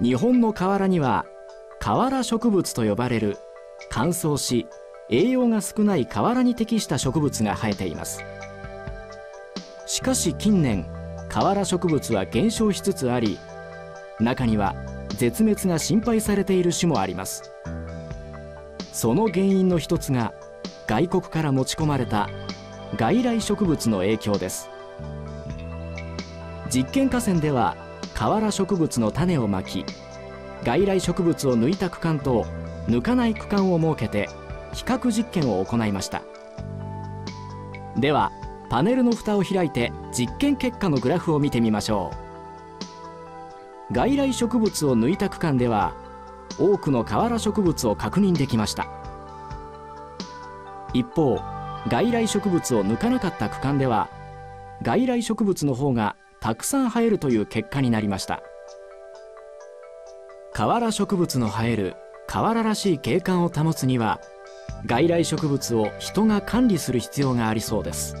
日本の河原には河原植物と呼ばれる乾燥し栄養が少ない河原に適した植物が生えています。しかし近年河原植物は減少しつつあり中には絶滅が心配されている種もあります。その原因の一つが外国から持ち込まれた外来植物の影響です。実験河川では河原植物の種をまき外来植物を抜いた区間と抜かない区間を設けて比較実験を行いました。ではパネルの蓋を開いて実験結果のグラフを見てみましょう。外来植物を抜いた区間では多くの河原植物を確認できました。一方外来植物を抜かなかった区間では外来植物の方がたくさん生えるという結果になりました。河原植物の生える河原らしい景観を保つには外来植物を人が管理する必要がありそうです。